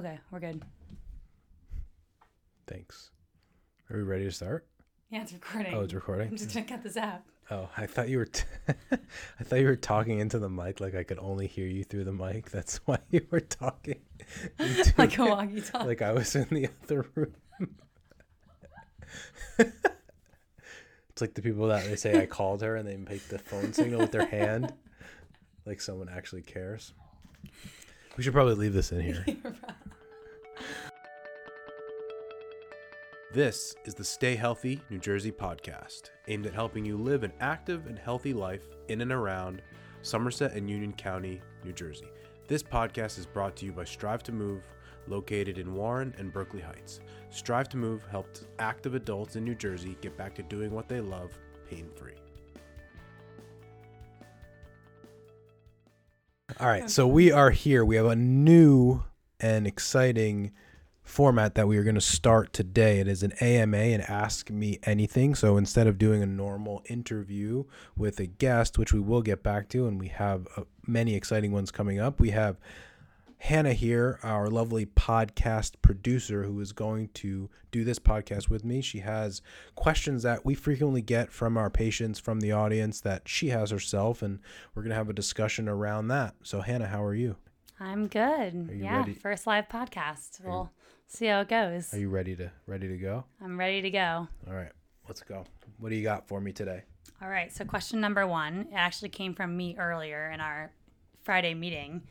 Okay, we're good. Thanks. Are we ready to start? Yeah, it's recording. Oh, it's recording. I'm just gonna cut this out. Oh, I thought you were. T- I thought you were talking into the mic, like I could only hear you through the mic. That's why you were talking. into like a walkie talkie. Like I was in the other room. it's like the people that they say I called her and they make the phone signal with their hand, like someone actually cares. We should probably leave this in here. This is the Stay Healthy New Jersey podcast, aimed at helping you live an active and healthy life in and around Somerset and Union County, New Jersey. This podcast is brought to you by Strive to Move, located in Warren and Berkeley Heights. Strive to Move helped active adults in New Jersey get back to doing what they love pain free. All right, so we are here. We have a new and exciting format that we are going to start today. It is an AMA and Ask Me Anything. So instead of doing a normal interview with a guest, which we will get back to, and we have uh, many exciting ones coming up, we have Hannah here, our lovely podcast producer, who is going to do this podcast with me. She has questions that we frequently get from our patients, from the audience that she has herself, and we're going to have a discussion around that. So, Hannah, how are you? I'm good. Are you Yeah, ready? first live podcast. We'll see how it goes. Are you ready to ready to go? I'm ready to go. All right, let's go. What do you got for me today? All right. So question number one, it actually came from me earlier in our Friday meeting.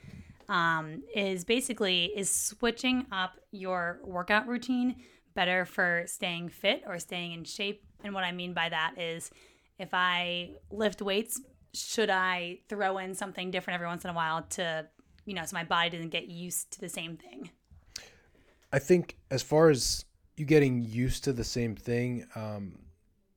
Um, is basically is switching up your workout routine better for staying fit or staying in shape? And what I mean by that is if I lift weights, should I throw in something different every once in a while to, you know, so my body doesn't get used to the same thing? I think as far as you getting used to the same thing, um,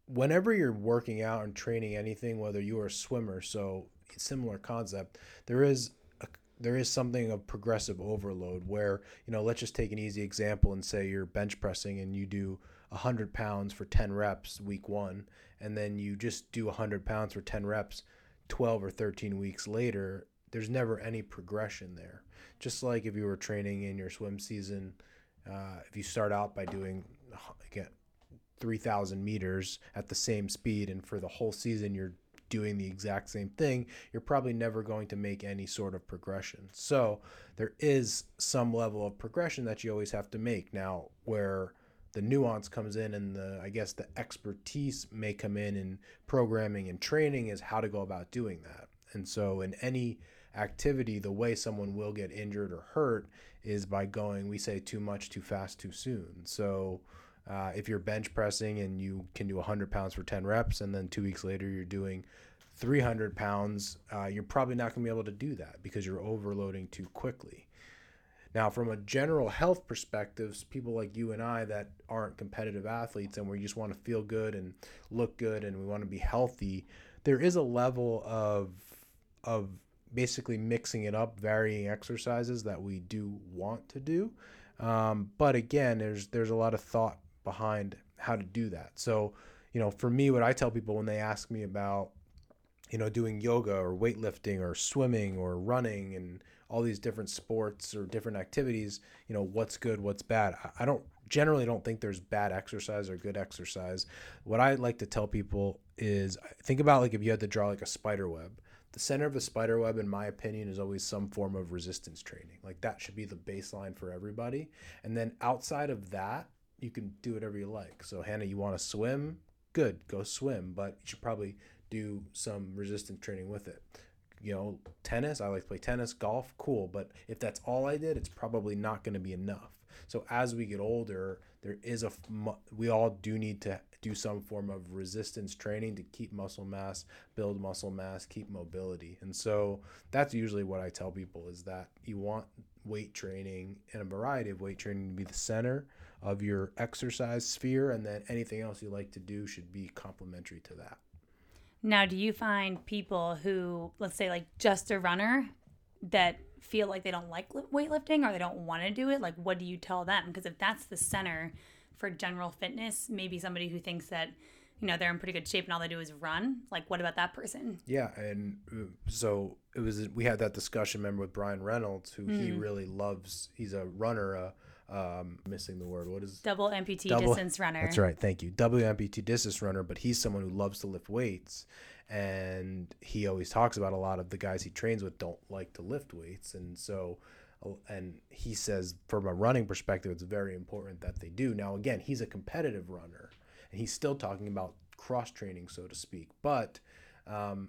whenever you're working out and training anything, whether you are a swimmer, so similar concept, there is a, there is something of progressive overload where you know let's just take an easy example and say you're bench pressing and you do 100 pounds for 10 reps week one and then you just do 100 pounds for 10 reps 12 or 13 weeks later there's never any progression there. Just like if you were training in your swim season uh, if you start out by doing again 3000 meters at the same speed and for the whole season you're doing the exact same thing you're probably never going to make any sort of progression. So there is some level of progression that you always have to make. Now where the nuance comes in and the i guess the expertise may come in in programming and training is how to go about doing that and so in any activity the way someone will get injured or hurt is by going we say too much too fast too soon. So uh, if you're bench pressing and you can do 100 pounds for 10 reps and then two weeks later you're doing 300 pounds uh, you're probably not going to be able to do that because you're overloading too quickly. Now, from a general health perspective, people like you and I that aren't competitive athletes and we just want to feel good and look good and we want to be healthy, there is a level of of basically mixing it up, varying exercises that we do want to do. Um, but again, there's there's a lot of thought behind how to do that. So, you know, for me, what I tell people when they ask me about, you know, doing yoga or weightlifting or swimming or running and all these different sports or different activities, you know, what's good, what's bad. I- don't generally don't think there's bad exercise or good exercise. What I like to tell people is think about like if you had to draw like a spider web. The center of the spider web, in my opinion, is always some form of resistance training. Like that should be the baseline for everybody. And then outside of that, you can do whatever you like. So Hannah, you want to swim? Good, go swim. But you should probably do some resistance training with it you know, tennis, I like to play tennis, golf, cool. But if that's all I did, it's probably not going to be enough. So as we get older, there is a we all do need to do some form of resistance training to keep muscle mass, build muscle mass, keep mobility. And so that's usually what I tell people is that you want weight training and a variety of weight training to be the center of your exercise sphere. And then anything else you like to do should be complementary to that. Now, do you find people who, let's say, like just a runner that feel like they don't like li- weightlifting or they don't want to do it? Like, what do you tell them? Because if that's the center for general fitness, maybe somebody who thinks that, you know they're in pretty good shape and all they do is run. Like, what about that person? Yeah, and uh, so it was. We had that discussion. Remember with Brian Reynolds, who he Mm. really loves. He's a runner. Uh, um, missing the word. What is? Double amputee Double- distance runner. That's right. Thank you. Double amputee distance runner, but he's someone who loves to lift weights, and he always talks about a lot of the guys he trains with don't like to lift weights, and so. And he says, from a running perspective, it's very important that they do. Now, again, he's a competitive runner, and he's still talking about cross training, so to speak. But um,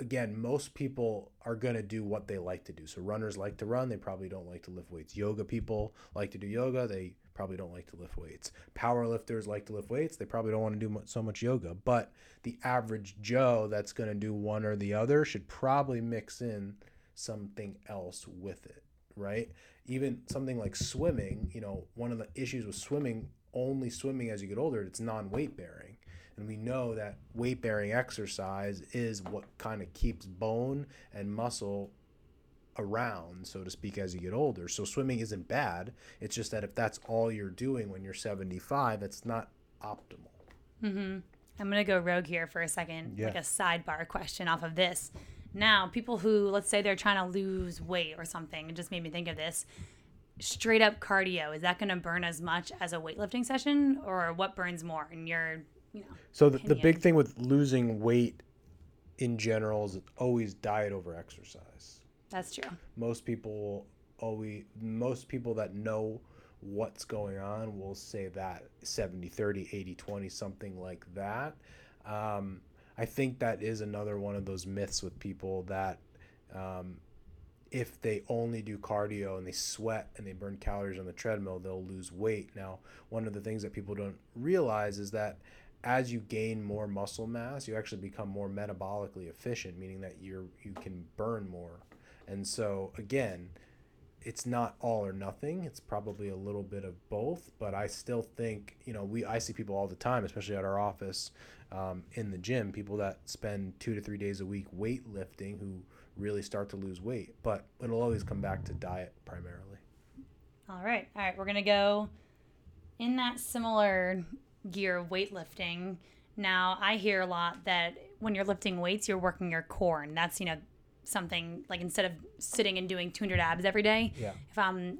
again, most people are going to do what they like to do. So runners like to run, they probably don't like to lift weights. Yoga people like to do yoga, they probably don't like to lift weights. Power lifters like to lift weights, they probably don't want to do so much yoga. But the average Joe that's going to do one or the other should probably mix in something else with it, right? Even something like swimming, you know, one of the issues with swimming, only swimming as you get older, it's non-weight bearing. And we know that weight bearing exercise is what kind of keeps bone and muscle around, so to speak, as you get older. So swimming isn't bad. It's just that if that's all you're doing when you're 75, it's not optimal. Mm-hmm. I'm gonna go rogue here for a second, Yeah. like a sidebar question off of this. Now, people who let's say they're trying to lose weight or something, it just made me think of this. Straight up cardio, is that gonna burn as much as a weightlifting session, or what burns more? And you're, you know, So the, the big thing with losing weight in general is always diet over exercise. That's true. most people always most people that know what's going on will say that 70 30 80 20 something like that. Um, i think that is another one of those myths with people that um, if they only do cardio and they sweat and they burn calories on the treadmill they'll lose weight. Now one of the things that people don't realize is that as you gain more muscle mass you actually become more metabolically efficient meaning that you're you can burn more and so again, it's not all or nothing. It's probably a little bit of both, but I still think, you know, we I see people all the time, especially at our office um, in the gym, people that spend two to three days a week weightlifting who really start to lose weight. But it'll always come back to diet primarily. All right. All right. We're going to go in that similar gear of weightlifting. Now, I hear a lot that when you're lifting weights, you're working your core. And that's, you know, something like instead of sitting and doing 200 abs every day, Yeah. if I'm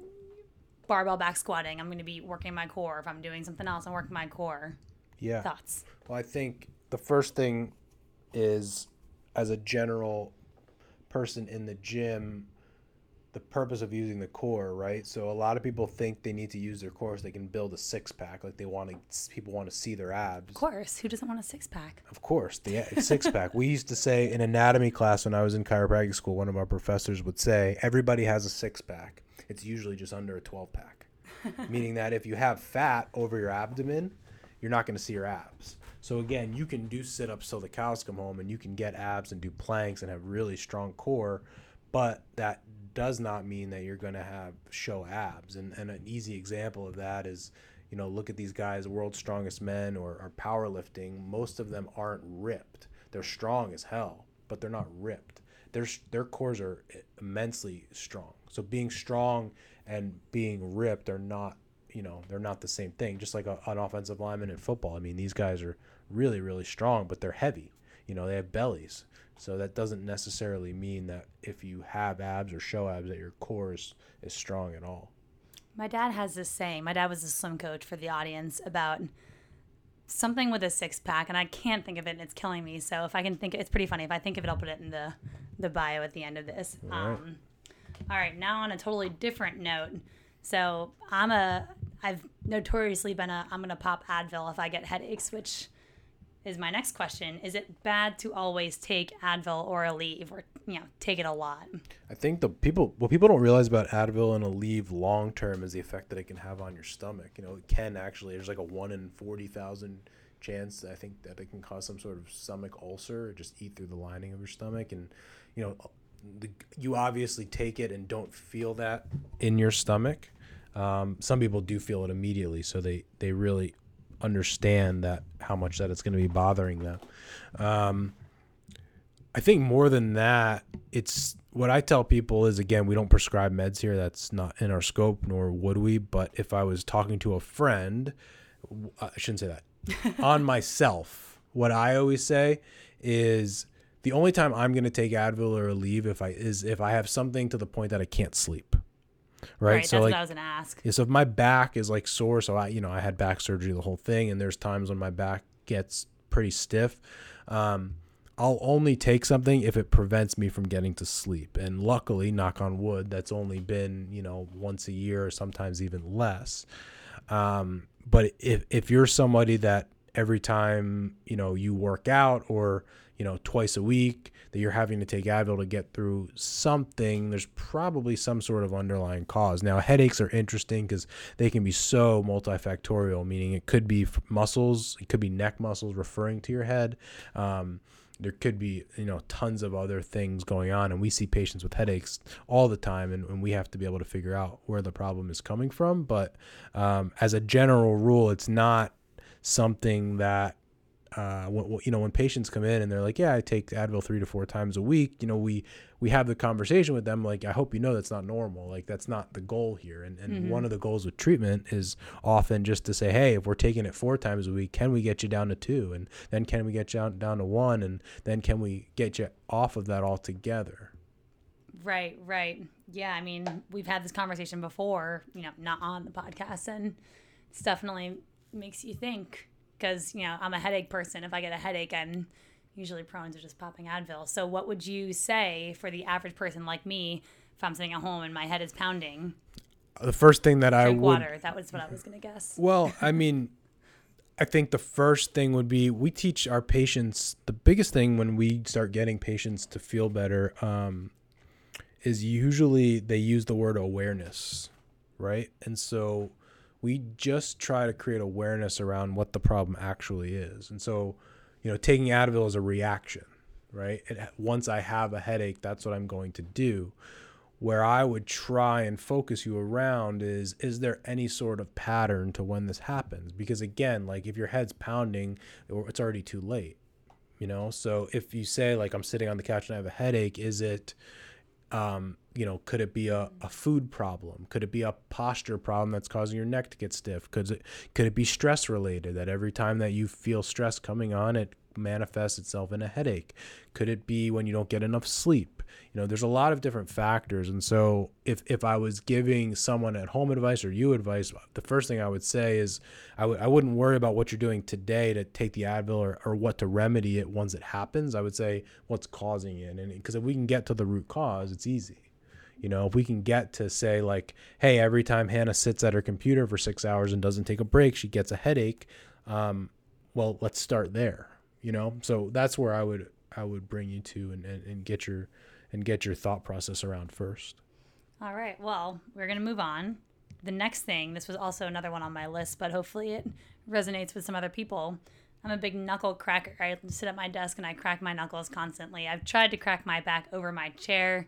barbell back squatting, I'm going to be working my core. If I'm doing something else, I'm working my core. Yeah. Thoughts? Well, I think the first thing is as a general person in the gym, the purpose of using the core, right? So a lot of people think they need to use their core so they can build a six pack, like they want to. People want to see their abs. Of course. Who doesn't want a six pack? Of course, the six pack. we used to say in anatomy class when I was in chiropractic school, one of our professors would say, everybody has a six pack. It's usually just under a 12 pack. Meaning that if you have fat over your abdomen, you're not going to see your abs. So again, you can do sit ups till the cows come home and you can get abs and do planks and have really strong core, but that does not mean that you're going to have show abs. And, and an easy example of that is, you know, look at these guys, world's strongest men or, or powerlifting. Most of them aren't ripped. They're strong as hell, but they're not ripped. Their, their cores are immensely strong. So being strong and being ripped are not, you know, they're not the same thing. Just like a, an offensive lineman in football. I mean, these guys are really, really strong, but they're heavy. You know, they have bellies. So that doesn't necessarily mean that if you have abs or show abs that your core is, is strong at all. My dad has this saying. My dad was a swim coach for the audience about something with a six pack, and I can't think of it, and it's killing me. So if I can think, it's pretty funny. If I think of it, I'll put it in the the bio at the end of this. All right. Um, all right, now on a totally different note. So I'm a, I've notoriously been a, I'm gonna pop Advil if I get headaches, which is my next question. Is it bad to always take Advil or Aleve, or you know, take it a lot? I think the people what people don't realize about Advil and Aleve long term is the effect that it can have on your stomach. You know, it can actually there's like a one in forty thousand chance I think that it can cause some sort of stomach ulcer or just eat through the lining of your stomach and you know the, you obviously take it and don't feel that in your stomach. Um, some people do feel it immediately, so they they really understand that how much that it's going to be bothering them. Um, I think more than that, it's what I tell people is again, we don't prescribe meds here. That's not in our scope, nor would we. But if I was talking to a friend, I shouldn't say that, on myself, what I always say is the only time I'm going to take Advil or Aleve if I is if I have something to the point that I can't sleep. Right. Right. so that's like what I was gonna ask. yeah, so if my back is like sore, so I, you know, I had back surgery the whole thing, and there's times when my back gets pretty stiff. Um, I'll only take something if it prevents me from getting to sleep. And luckily, knock on wood, that's only been, you know, once a year or sometimes even less. Um, but if, if you're somebody that every time, you know, you work out or, you know, twice a week that you're having to take Advil to get through something, there's probably some sort of underlying cause. Now, headaches are interesting because they can be so multifactorial, meaning it could be muscles, it could be neck muscles referring to your head. Um, there could be you know tons of other things going on and we see patients with headaches all the time and, and we have to be able to figure out where the problem is coming from but um, as a general rule it's not something that uh, when, you know when patients come in and they're like yeah i take advil three to four times a week you know we we have the conversation with them like i hope you know that's not normal like that's not the goal here and, and one of the goals with treatment is often just to say hey if we're taking it four times a week can we get you down to two? And then can we get you down, down to one? And then can we get you off of that altogether? Right, right. Yeah, I mean, we've had this conversation before, you know, not on the podcast, and it's definitely makes you think because, you know, I'm a headache person. If I get a headache, I'm usually prone to just popping Advil. So, what would you say for the average person like me if I'm sitting at home and my head is pounding? the first thing that i Drink would water. That was what I was going to guess. Well, I mean, I think the first thing would be we teach our patients the biggest thing when we start getting patients to feel better um, is usually they use the word awareness, right? And so we just try to create awareness around what the problem actually is. And so, you know, taking Advil is a reaction, right? Once I have a headache, that's what I'm going to do where I would try and focus you around is is there any sort of pattern to when this happens? Because again, like if your head's pounding, it's already too late, you know. So if you say like I'm sitting on the couch and I have a headache, is it, um, you know, could it be a, a food problem? Could it be a posture problem that's causing your neck to get stiff? Could it could it be stress related? That every time that you feel stress coming on, it manifests itself in a headache? Could it be when you don't get enough sleep? You know, there's a lot of different factors. And so if if I was giving someone at home advice or you advice, the first thing I would say is I w- I wouldn't worry about what you're doing today to take the Advil or, or what to remedy it once it happens. I would say what's causing it. And because if we can get to the root cause, it's easy. You know, if we can get to say like, hey, every time Hannah sits at her computer for six hours and doesn't take a break, she gets a headache. Um, well, let's start there. You know, so that's where I would I would bring you to and, and, and get your and get your thought process around first. All right. Well, we're going to move on. The next thing, this was also another one on my list, but hopefully it resonates with some other people. I'm a big knuckle cracker. I sit at my desk and I crack my knuckles constantly. I've tried to crack my back over my chair.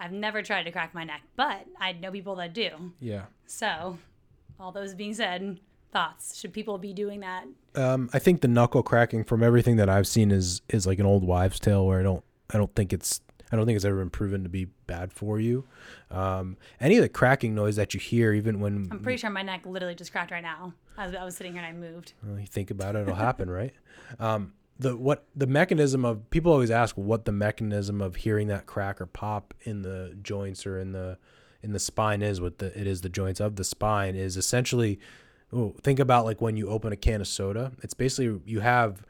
I've never tried to crack my neck, but I know people that do. Yeah. So, all those being said, thoughts. Should people be doing that? Um, I think the knuckle cracking from everything that I've seen is is like an old wives' tale where I don't I don't think it's I don't think it's ever been proven to be bad for you. Um, any of the cracking noise that you hear, even when I'm pretty sure my neck literally just cracked right now. I was, I was sitting here and I moved. Well, you think about it, it'll happen, right? Um, the what the mechanism of people always ask what the mechanism of hearing that crack or pop in the joints or in the in the spine is. What the it is the joints of the spine is essentially. Oh, think about like when you open a can of soda. It's basically you have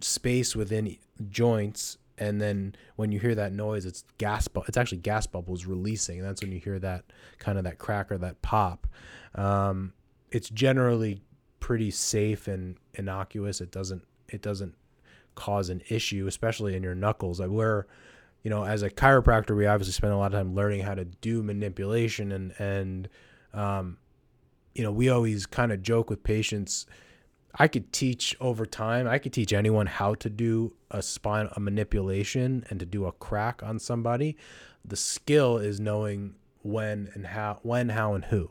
space within joints, and then when you hear that noise, it's gas. Bu- it's actually gas bubbles releasing. And that's when you hear that kind of that crack or that pop. Um, it's generally pretty safe and innocuous. It doesn't it doesn't cause an issue, especially in your knuckles. Like where, you know, as a chiropractor, we obviously spend a lot of time learning how to do manipulation and and um, you know, we always kind of joke with patients. I could teach over time. I could teach anyone how to do a spine a manipulation and to do a crack on somebody. The skill is knowing when and how, when, how, and who,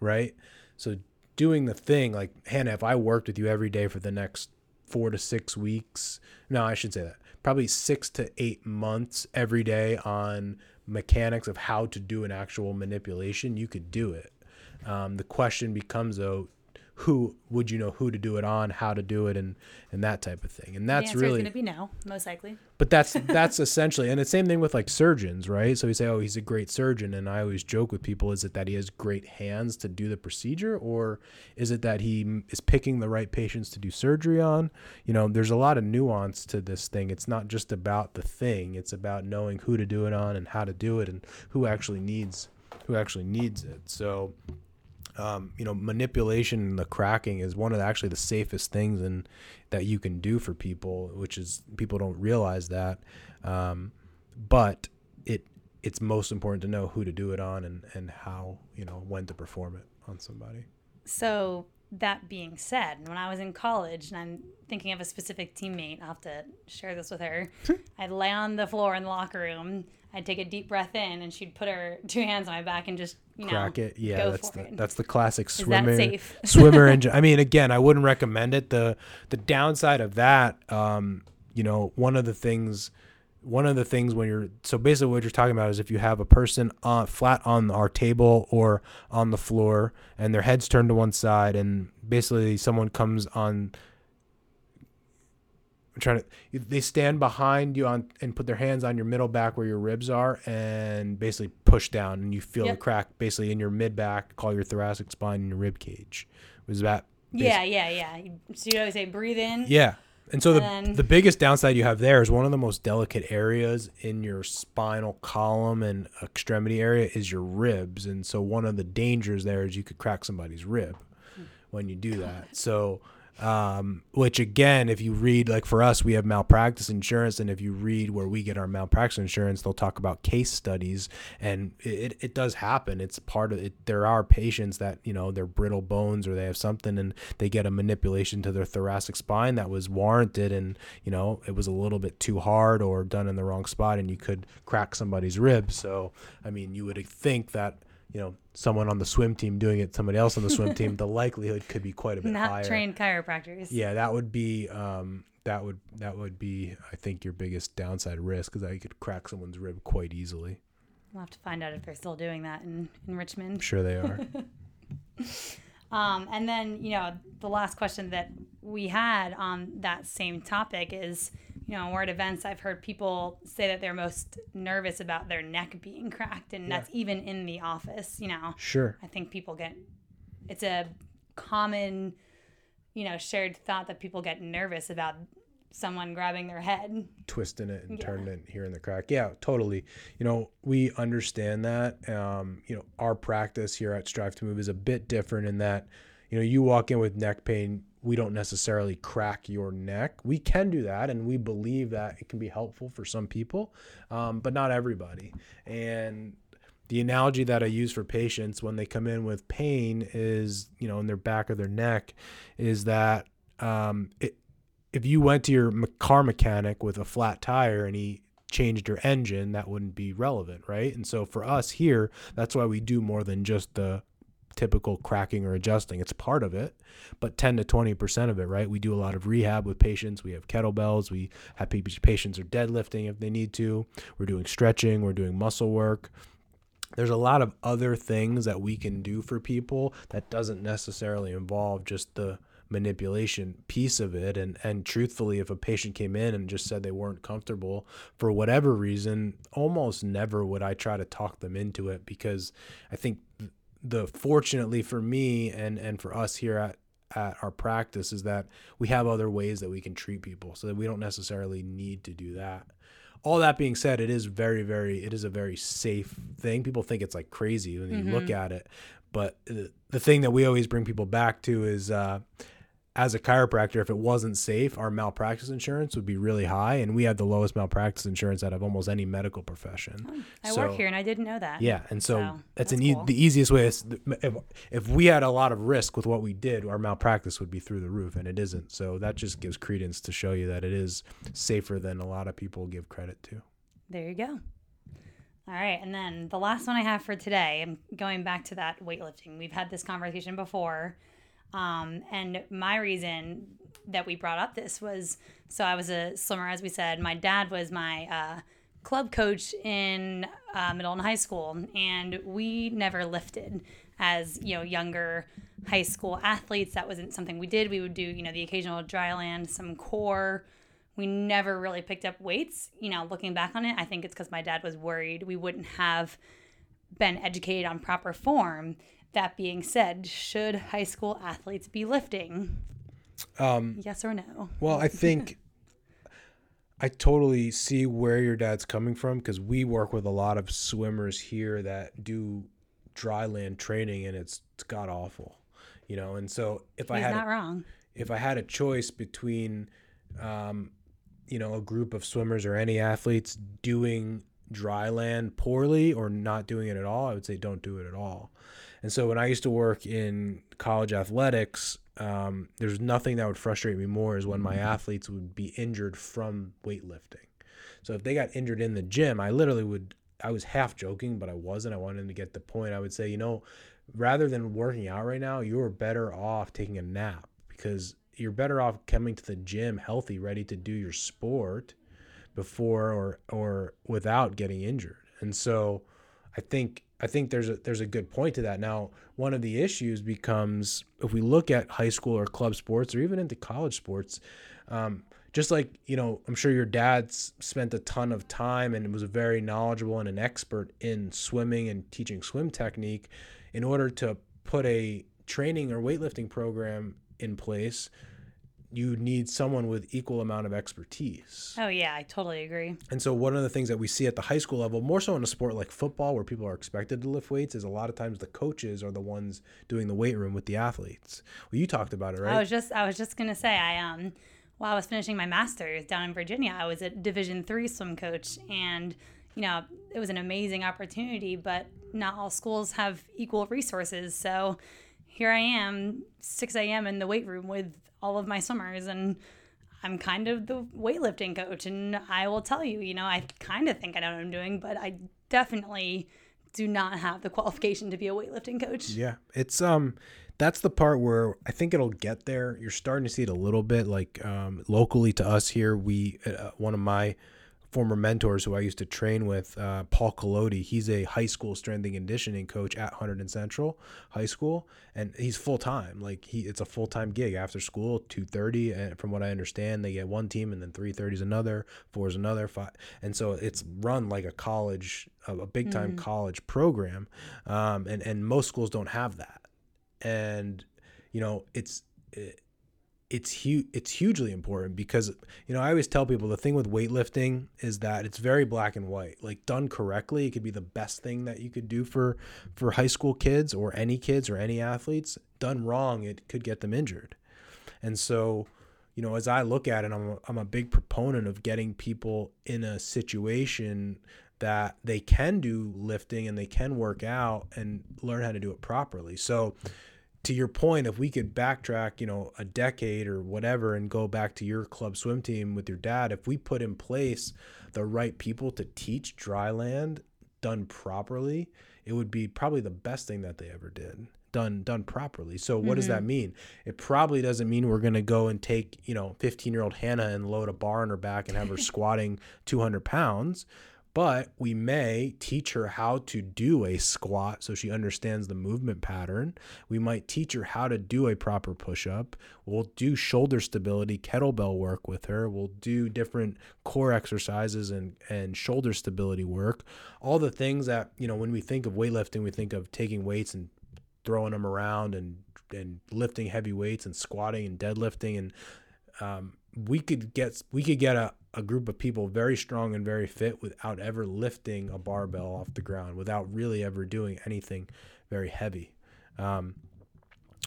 right? So doing the thing like Hannah, if I worked with you every day for the next four to six weeks, no, I should say that probably six to eight months every day on mechanics of how to do an actual manipulation, you could do it. Um, the question becomes though, who would you know who to do it on, how to do it, and and that type of thing. And that's really going to be now, most likely. but that's that's essentially and the same thing with like surgeons right? So we say oh he's a great surgeon and i always joke with people is it that he has great hands to do the procedure or is it that he is picking the right patients to do surgery on? You know there's a lot of nuance to this thing. It's not just about the thing. It's about knowing who to do it on and how to do it and who actually needs who actually needs it. So um, you know, manipulation and the cracking is one of the, actually the safest things and that you can do for people, which is people don't realize that. Um, but it it's most important to know who to do it on and, and how, you know, when to perform it on somebody. So that being said, when I was in college, and I'm thinking of a specific teammate, I'll have to share this with her. I'd lay on the floor in the locker room. I'd take a deep breath in, and she'd put her two hands on my back and just you know Crack it. Yeah, that's the it. that's the classic Is that swimmer safe? swimmer engine. I mean, again, I wouldn't recommend it. The the downside of that, um, you know, one of the things one of the things when you're so basically what you're talking about is if you have a person on flat on our table or on the floor and their heads turned to one side and basically someone comes on I'm trying to they stand behind you on and put their hands on your middle back where your ribs are and basically push down and you feel the Yep. crack basically in your mid back call your thoracic spine and your rib cage was that yeah, yeah, yeah. So you always say breathe in. yeah. And so the, And then- the biggest downside you have there is one of the most delicate areas in your spinal column and extremity area is your ribs. And so one of the dangers there is you could crack somebody's rib when you do that. So, um, which again, if you read, like for us, we have malpractice insurance. And if you read where we get our malpractice insurance, they'll talk about case studies. And it, it does happen. It's part of it. There are patients that, you know, they're brittle bones or they have something and they get a manipulation to their thoracic spine that was warranted. And, you know, it was a little bit too hard or done in the wrong spot and you could crack somebody's ribs. So, I mean, you would think that, you know, someone on the swim team doing it, somebody else on the swim team, the likelihood could be quite a bit Not higher. trained chiropractors. Yeah, that would be um, that would that would be I think your biggest downside risk because I could crack someone's rib quite easily. We'll have to find out if they're still doing that in, in I'm Richmond. sure they are. Um, and then, you know, the last question that we had on that same topic is, you know, we're at events, I've heard people say that they're most nervous about their neck being cracked, and that's even in the office, you know. sure. I think people get, it's a common, you know, shared thought that people get nervous about someone grabbing their head. twisting it and Yeah. turning it here in the crack. Yeah, totally. You know, we understand that. Um, you know, our practice here at Strive to Move is a bit different in that, you know, you walk in with neck pain, we don't necessarily crack your neck. We can do that, and we believe that it can be helpful for some people, um, but not everybody. And the analogy that I use for patients when they come in with pain is, you know, in their back of their neck, is that um, it, if you went to your car mechanic with a flat tire and he changed your engine, that wouldn't be relevant, right? And so for us here, that's why we do more than just the typical cracking or adjusting. It's part of it, but 10 to 20% of it, right? We do a lot of rehab with patients. We have kettlebells. We have patients are deadlifting if they need to. We're doing stretching. We're doing muscle work. There's a lot of other things that we can do for people that doesn't necessarily involve just the manipulation piece of it and and truthfully if a patient came in and just said they weren't comfortable for whatever reason almost never would I try to talk them into it because I think the fortunately for me and and for us here at at our practice is that we have other ways that we can treat people so that we don't necessarily need to do that. All that being said it is very very it is a very safe thing. People think it's like crazy when you look at it but the, the thing that we always bring people back to is uh, as a chiropractor if it wasn't safe our malpractice insurance would be really high and we have the lowest malpractice insurance out of almost any medical profession oh, I So- work here and I didn't know that. yeah, and so So, that's, that's an e- cool. the easiest way. Is if, if we had a lot of risk with what we did, our malpractice would be through the roof, and it isn't. So that just gives credence to show you that it is safer than a lot of people give credit to. There you go. All right. And then the last one I have for today, I'm going back to that weightlifting. We've had this conversation before. Um, and my reason that we brought up this was so I was a swimmer, as we said. My dad was my uh, club coach in uh, middle and high school, and we never lifted as you know younger high school athletes. That wasn't something we did. We would do, you know, the occasional dry land, some core. We never really picked up weights. You know, looking back on it, I think it's because my dad was worried we wouldn't have been educated on proper form. That being said, should high school athletes be lifting? Um, yes or no? Well, I think I totally see where your dad's coming from because we work with a lot of swimmers here that do dry land training and it's, it's god awful, you know. And so if He's I had not wrong, if I had a choice between, um, you know, a group of swimmers or any athletes doing dry land poorly or not doing it at all, I would say don't do it at all. And so when I used to work in college athletics, um, there's nothing that would frustrate me more is when my athletes would be injured from weightlifting. So if they got injured in the gym, I literally would, I was half joking, but I wasn't. I wanted to get the point. I would say, you know, rather than working out right now, you're better off taking a nap because you're better off coming to the gym healthy, ready to do your sport before or or without getting injured. And so I think I think there's a there's a good point to that. Now, one of the issues becomes if we look at high school or club sports or even into college sports, um, just like you know, I'm sure your dad's spent a ton of time and was very knowledgeable and an expert in swimming and teaching swim technique. In order to put a training or weightlifting program in place, you need someone with equal amount of expertise. Oh yeah, I totally agree. And so one of the things that we see at the high school level, more so in a sport like football where people are expected to lift weights, is a lot of times the coaches are the ones doing the weight room with the athletes. Well, you talked about it, right? I was just I was just going to say I um while I was finishing my masters down in Virginia, I was a Division 3 swim coach and you know, it was an amazing opportunity, but not all schools have equal resources. So here I am, 6 a.m. in the weight room with all of my swimmers and I'm kind of the weightlifting coach and I will tell you, you know, I kind of think I know what I'm doing, but I definitely do not have the qualification to be a weightlifting coach. Yeah. It's um that's the part where I think it'll get there. You're starting to see it a little bit like um locally to us here, we uh, one of my former mentors who I used to train with, uh, Paul Collodi. He's a high school strength and conditioning coach at Hunterdon Central High School, and he's full time. Like he, it's a full time gig after school, two thirty. And from what I understand, they get one team, and then three thirty is another, four is another, five, and so it's run like a college, a big time mm. college program, um, and and most schools don't have that, and you know it's. It, it's huge it's hugely important because you know I always tell people the thing with weightlifting is that it's very black and white. Like done correctly, it could be the best thing that you could do for for high school kids or any kids or any athletes. Done wrong, it could get them injured. And so, you know, as I look at it, I'm a, I'm a big proponent of getting people in a situation that they can do lifting and they can work out and learn how to do it properly. So, to your point, if we could backtrack, you know, a decade or whatever and go back to your club swim team with your dad, if we put in place the right people to teach dry land done properly, it would be probably the best thing that they ever did done done properly. So what mm-hmm. does that mm-hmm. mean? It probably doesn't mean we're going to go and take, you know, 15 year old Hannah and load a bar on her back and have her squatting 200 pounds but we may teach her how to do a squat so she understands the movement pattern. We might teach her how to do a proper push up. We'll do shoulder stability, kettlebell work with her. We'll do different core exercises and, and shoulder stability work. All the things that, you know, when we think of weightlifting, we think of taking weights and throwing them around and and lifting heavy weights and squatting and deadlifting and um, we could get we could get a, a group of people very strong and very fit without ever lifting a barbell off the ground, without really ever doing anything very heavy. Um,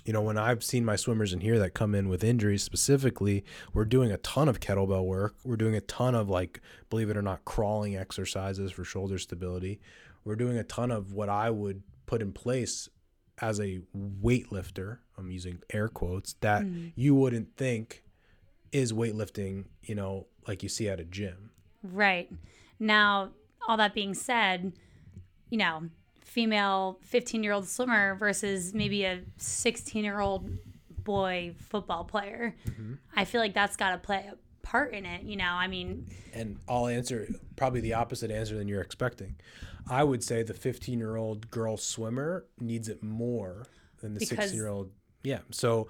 you know, when I've seen my swimmers in here that come in with injuries specifically, we're doing a ton of kettlebell work. We're doing a ton of, like, believe it or not, crawling exercises for shoulder stability. We're doing a ton of what I would put in place as a weightlifter. I'm using air quotes that mm. you wouldn't think is weightlifting, you know, like you see at a gym. Right. Now, all that being said, you know, female 15 year old swimmer versus maybe a 16 year old boy football player. Mm-hmm. I feel like that's got to play a part in it, you know. I mean, and I'll answer probably the opposite answer than you're expecting. I would say the 15 year old girl swimmer needs it more than the 16 year old Yeah. So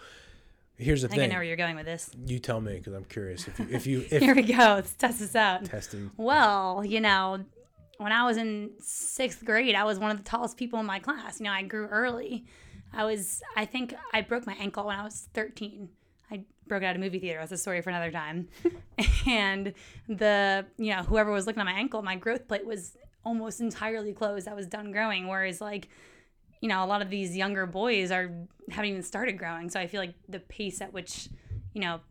here's the thing. I think I know where you're going with this. You tell me because I'm curious. If you if you if Here we go. Let's test this out. testing. Well, you know, when I was in sixth grade, I was one of the tallest people in my class. You know, I grew early. I was, I think I broke my ankle when I was 13. I broke it at a movie theater. That's a story for another time. and the, you know, whoever was looking at my ankle, my growth plate was almost entirely closed. I was done growing. Whereas, like, you know, a lot of these younger boys are haven't even started growing. So I feel like the pace at which, you know,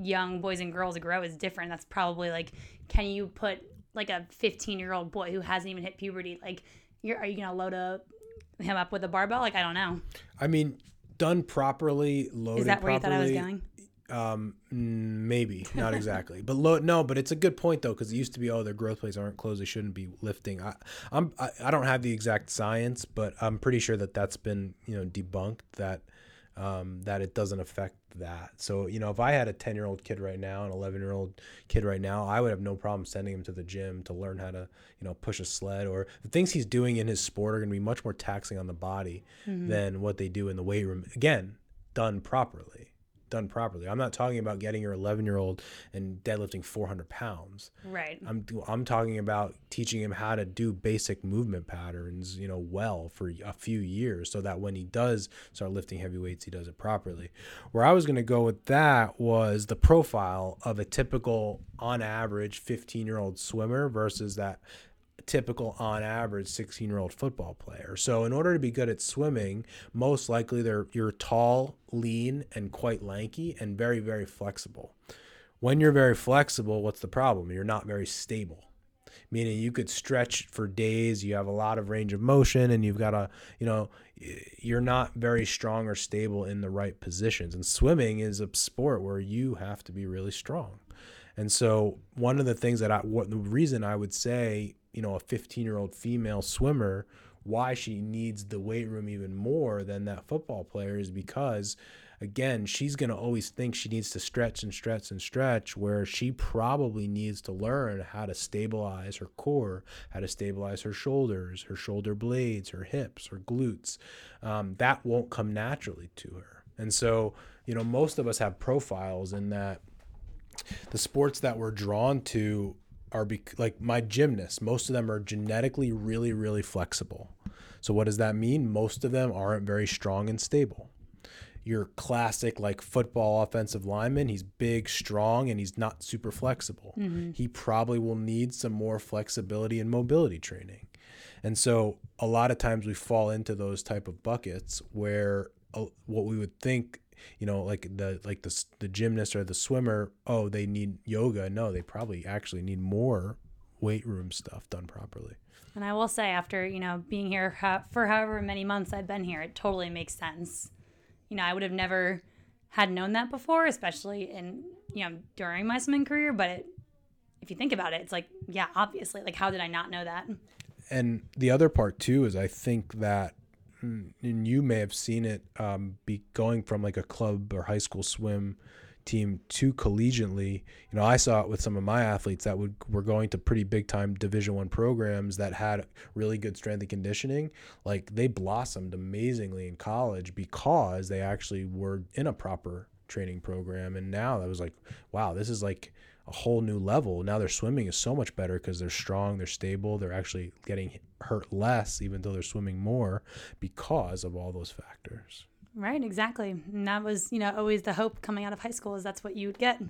young boys and girls grow is different. That's probably like, can you put like a 15 year old boy who hasn't even hit puberty, like, you're, are you gonna load up him up with a barbell? Like, I don't know. I mean, done properly, loaded Is that where properly. you thought I was going? Um, maybe not exactly, but lo- no, but it's a good point though because it used to be oh their growth plates aren't closed, they shouldn't be lifting. I, I'm I, I don't have the exact science, but I'm pretty sure that that's been you know debunked that um, that it doesn't affect that. So you know if I had a 10 year old kid right now, an 11 year old kid right now, I would have no problem sending him to the gym to learn how to you know push a sled or the things he's doing in his sport are going to be much more taxing on the body than what they do in the weight room. Again, done properly done properly. I'm not talking about getting your 11 year old and deadlifting 400 pounds. Right. I'm I'm talking about teaching him how to do basic movement patterns, you know, well for a few years, so that when he does start lifting heavy weights, he does it properly. Where I was going to go with that was the profile of a typical, on average, 15 year old swimmer versus that typical on average 16 year old football player. So in order to be good at swimming, most likely they're you're tall, lean and quite lanky and very very flexible. When you're very flexible, what's the problem? You're not very stable. Meaning you could stretch for days, you have a lot of range of motion and you've got a, you know, you're not very strong or stable in the right positions. And swimming is a sport where you have to be really strong. And so one of the things that I what the reason I would say you know a 15 year old female swimmer why she needs the weight room even more than that football player is because again she's going to always think she needs to stretch and stretch and stretch where she probably needs to learn how to stabilize her core how to stabilize her shoulders her shoulder blades her hips her glutes. Um, that won't come naturally to her. And so you know most of us have profiles in that the sports that we're drawn to are bec- like my gymnasts most of them are genetically really really flexible. So what does that mean? Most of them aren't very strong and stable. Your classic like football offensive lineman he's big strong and he's not super flexible. He probably will need some more flexibility and mobility training. And so a lot of times we fall into those type of buckets where uh, what we would think you know like the like the the gymnast or the swimmer oh they need yoga no they probably actually need more weight room stuff done properly And I will say, after you know being here for however many months I've been here, it totally makes sense. You know, I would have never had known that before, especially in you know during my swimming career. But it, if you think about it, it's like yeah, obviously, like how did I not know that? and the other part too is i think that and you may have seen it um, be going from like a club or high school swim team to collegiately. You know i saw it with some of my athletes that would were going to pretty big time division one programs that had really good strength and conditioning. Like they blossomed amazingly in college because they actually were in a proper training program. And now that was like wow this is like a whole new level. Now their swimming is so much better because they're strong they're stable they're actually getting hurt less even though they're swimming more because of all those factors. Right, exactly. And that was you know always the hope coming out of high school is that's what you would get.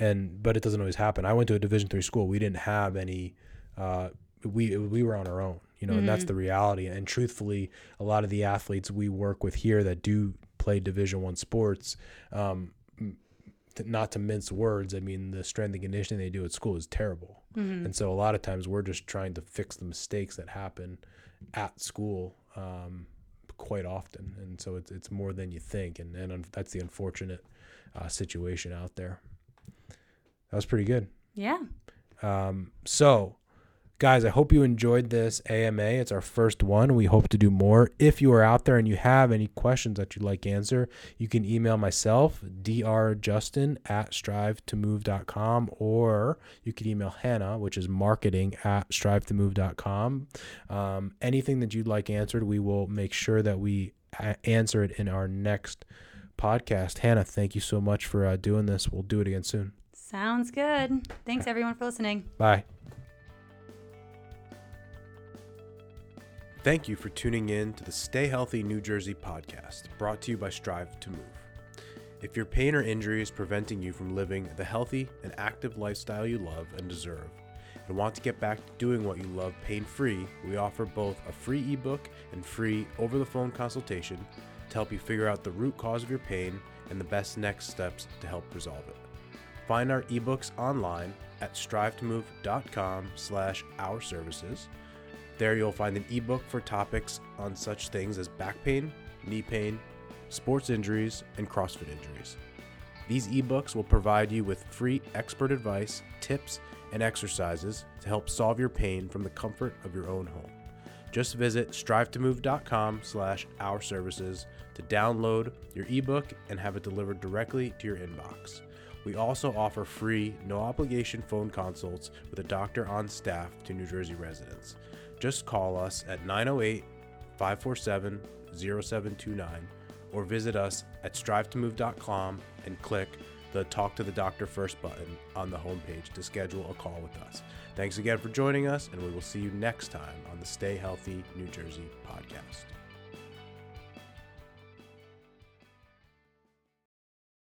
and but it doesn't always happen. I went to a division three school. We didn't have any uh, we we were on our own you know and that's the reality. And truthfully a lot of the athletes we work with here that do play division one sports um, not to mince words i mean the strength and conditioning they do at school is terrible. And so a lot of times we're just trying to fix the mistakes that happen at school um, quite often. And so it's, it's more than you think. And, and that's the unfortunate uh, situation out there. That was pretty good. Yeah. um, so, guys, I hope you enjoyed this AMA. It's our first one. We hope to do more. If you are out there and you have any questions that you'd like answer, you can email myself, drjustin at strive2move.com, or you can email Hannah, which is marketing at strive2move.com. Um, anything that you'd like answered, we will make sure that we answer it in our next podcast. Hannah, thank you so much for uh, doing this. We'll do it again soon. Sounds good. Thanks everyone for listening. Bye. Thank you for tuning in to the Stay Healthy New Jersey podcast, brought to you by Strive to Move. If your pain or injury is preventing you from living the healthy and active lifestyle you love and deserve, and want to get back to doing what you love pain free, we offer both a free ebook and free over the phone consultation to help you figure out the root cause of your pain and the best next steps to help resolve it. Find our ebooks online at strivetomove.com slash our services. There you'll find an ebook for topics on such things as back pain, knee pain, sports injuries, and CrossFit injuries. These ebooks will provide you with free expert advice, tips, and exercises to help solve your pain from the comfort of your own home. Just visit strivetomove.com slash our services to download your ebook and have it delivered directly to your inbox. We also offer free, no obligation phone consults with a doctor on staff to New Jersey residents. Just call us at 908 547 0729 or visit us at strivetomove.com and click the Talk to the Doctor First button on the homepage to schedule a call with us. Thanks again for joining us, and we will see you next time on the Stay Healthy New Jersey podcast.